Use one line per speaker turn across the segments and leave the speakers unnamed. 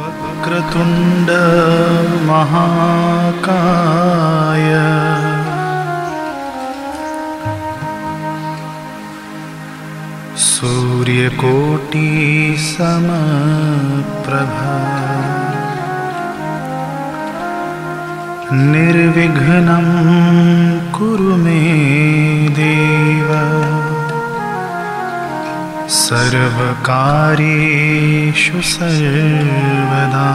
वक्रतुण्ड महाकाय। सूर्यकोटि समप्रभा निर्विघ्नं कुरु मे देव सर्वकार्येषु सर्वदा।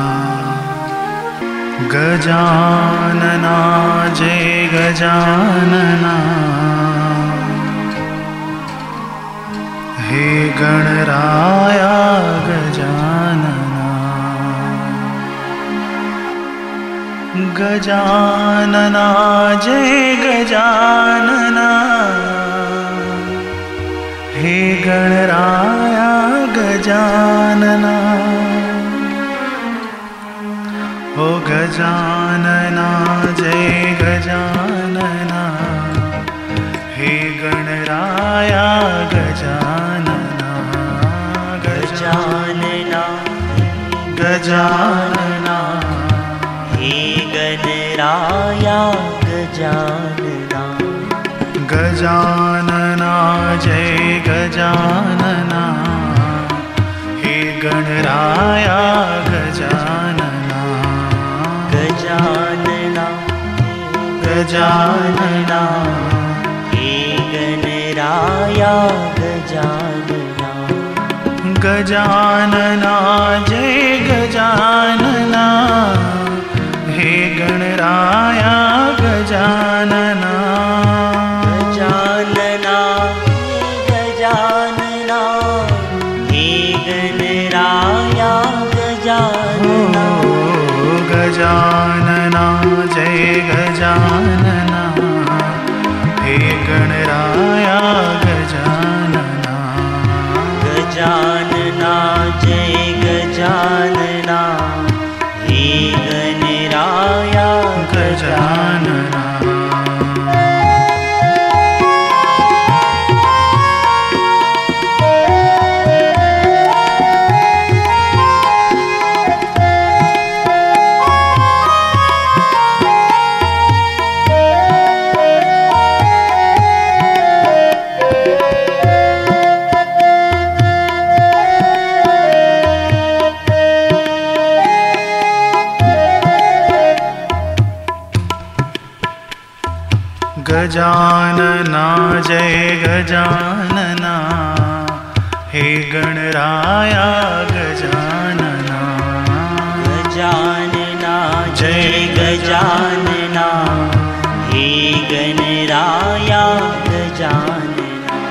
गजानना जय गजानना। हे गणराया गजानना। गजानना जय गजानना। हे गणराया गजानना। ओ गजानना जय गजानना। हे गणराया गजानना गजानना। गजानना।
हे गणराया गजानना।
गजानना जय गजानना। गणराया गजानना।
गजानना।
गजानना।
हे गणराया गजानना।
गजानना जय गजानना। गजानना
हे गणराया गजानना
जय गजानना हे गणराया गजानना
गजानना जय गजानना हे गणराया
गजानना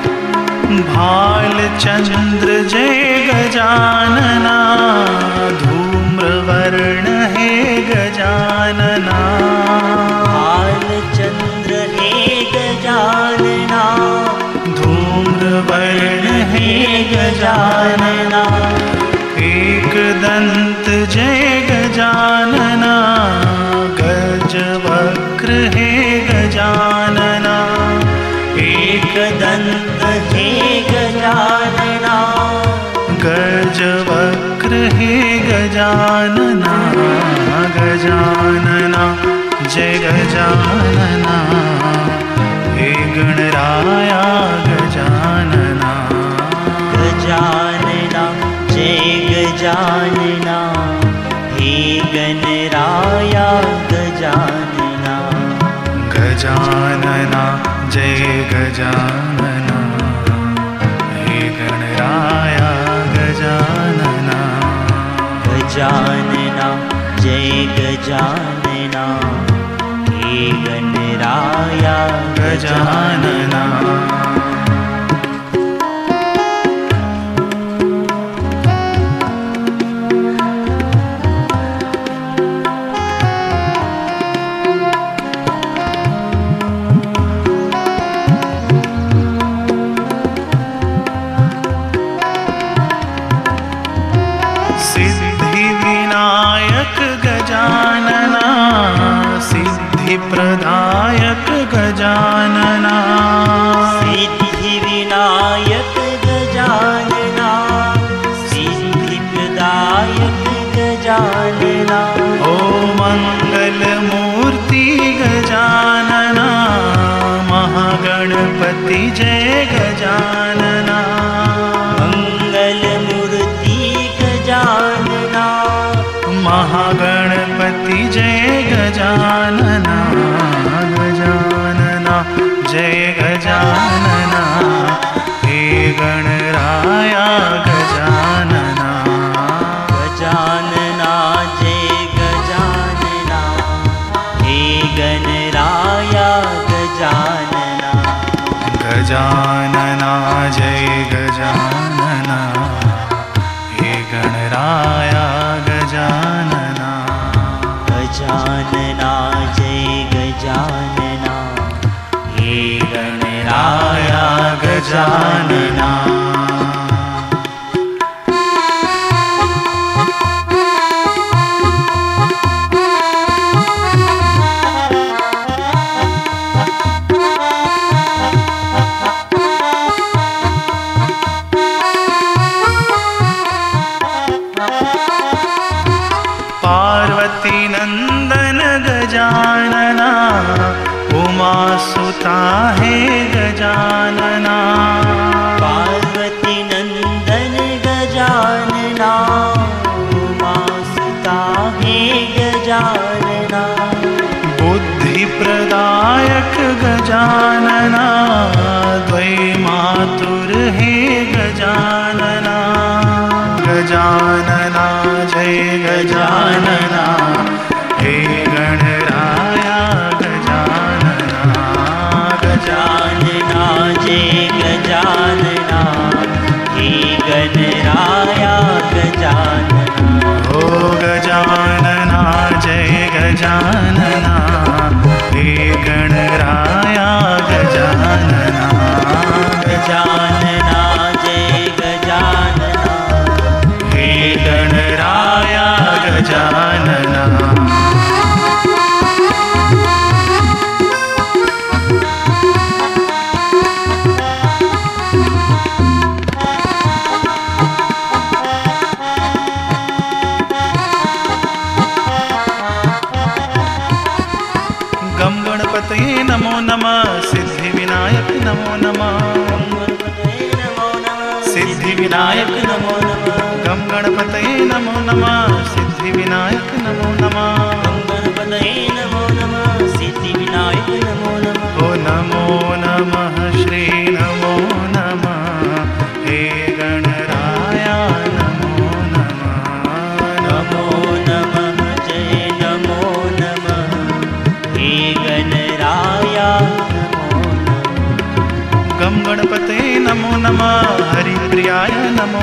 भालचन्द्र जय गजानना जय गजानना गजवक्र हे गजानना।
एकदन्त हे गजानना।
गजवक्र हे गजानना गजानना जय गजानना। गजानना
जय गजानना हे गणराया गजानना
प्रदायक गजानना। सिद्धिविनायक गजानना। सिद्धिप्रदायक गजानना। ओ मंगल मूर्ति गजानना। महागणपति जय गजान जय गजानना हे गणराया गजानना।
गजानना जय गजानना हे गणराया गजानना।
गजानना जय गजानना राया गजानना बुद्धिप्रदायक गजानना। सिद्धिविनायक नमो नमः। गम गणपतये नमो नमः सिद्धिविनायक नमो नमः।
गणपतये नमो नमः सिद्धिविनायक नमो नमः।
ओ नमो नमः श्री नमः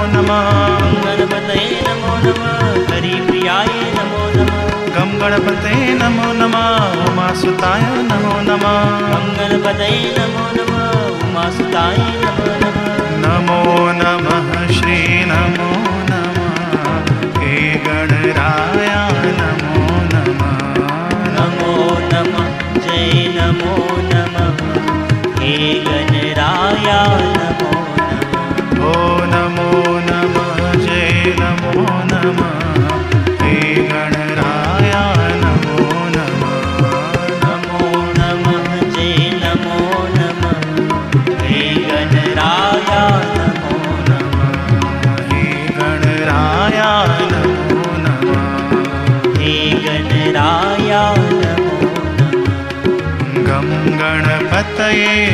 नमो नमः
गणपतये नमो नमः हरिप्रियाय नमो नमः
गम गणपते नमो नमः उमासुताय नमो नमः
गणपतये नमो नमः उमासुताय नमो नमः
नमो नमः श्री नमो नमः हे गणराया नमो नमः
नमो नमः जय नमो नमः हे गणराया